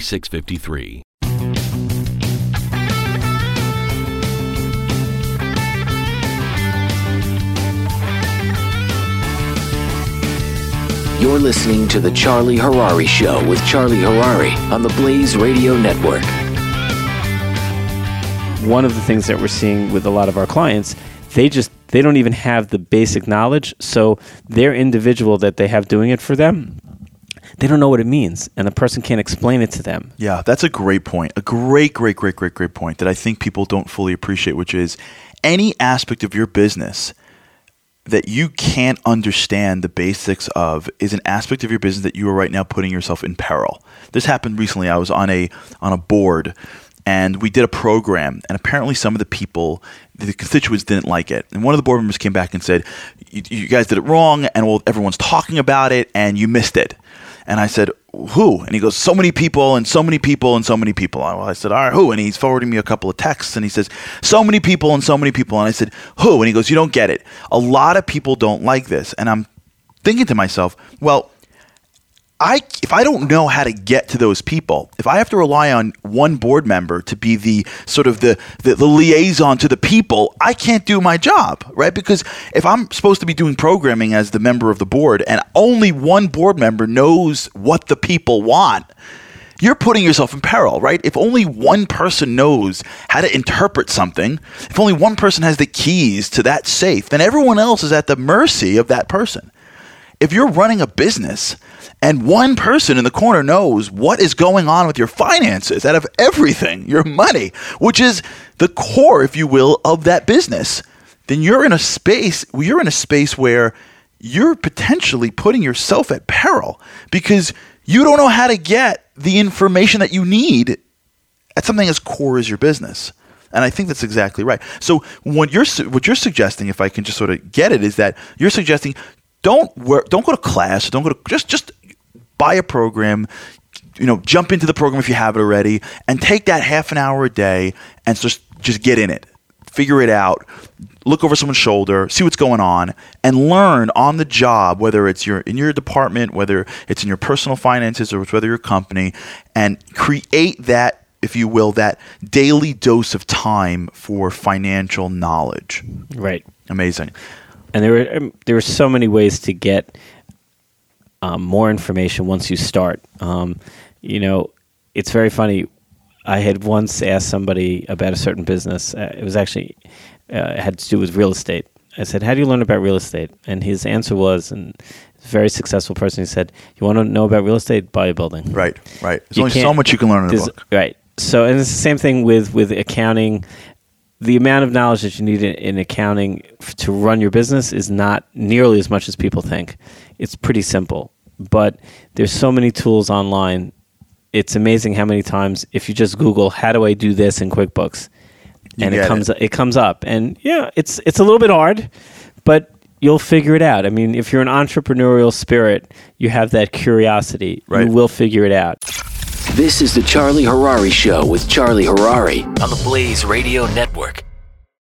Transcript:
653. You're listening to The Charlie Harary Show with Charlie Harary on the Blaze Radio Network. One of the things that we're seeing with a lot of our clients, they just they don't even have the basic knowledge, so their individual that they have doing it for them they don't know what it means and the person can't explain it to them. Yeah, that's a great point. A great, great, great, great, great point that I think people don't fully appreciate, which is any aspect of your business that you can't understand the basics of is an aspect of your business that you are right now putting yourself in peril. This happened recently. I was on a on a board and we did a program and apparently some of the people the constituents didn't like it and one of the board members came back and said you, guys did it wrong and well everyone's talking about it and you missed it and I said, who? And he goes, so many people and so many people and so many people. I said, all right, who? And he's forwarding me a couple of texts and he says, so many people and so many people. And I said, who? And he goes, you don't get it. A lot of people don't like this. And I'm thinking to myself, well, I if I don't know how to get to those people, if I have to rely on one board member to be the sort of the, the, the liaison to the people, I can't do my job, right? Because if I'm supposed to be doing programming as the member of the board and only one board member knows what the people want, you're putting yourself in peril, right? If only one person knows how to interpret something, if only one person has the keys to that safe, then everyone else is at the mercy of that person. If you're running a business and one person in the corner knows what is going on with your finances out of everything, your money, which is the core, if you will, of that business, then you're in a space, you're in a space where you're potentially putting yourself at peril because you don't know how to get the information that you need at something as core as your business. And I think that's exactly right. So what you're what you're suggesting, if I can just sort of get it, is that you're suggesting don't work, don't go to class, don't go to just just buy a program, you know, jump into the program if you have it already, and take that half an hour a day and just just get in it, figure it out, look over someone's shoulder, see what's going on, and learn on the job. Whether it's your in your department, whether it's in your personal finances, or whether your company, and create that, if you will, that daily dose of time for financial knowledge. Right. Amazing. And there were um, there were so many ways to get um, more information once you start. Um, you know, it's very funny. I had once asked somebody about a certain business. Uh, it was actually uh, it had to do with real estate. I said, "How do you learn about real estate?" And his answer was, and a very successful person, he said, "You want to know about real estate? Buy a building." Right, right. There's you only so much you can learn in a book. Right. So, and it's the same thing with with accounting. The amount of knowledge that you need in, in accounting f- to run your business is not nearly as much as people think it's pretty simple. But there's so many tools online. It's amazing how many times if you just Google how do I do this in QuickBooks, you and it comes it. it comes up. And yeah, it's it's a little bit hard, but you'll figure it out. I mean, if you're an entrepreneurial spirit, you have that curiosity. Right. You will figure it out. This is the Charlie Harary Show with Charlie Harary on the Blaze Radio Network.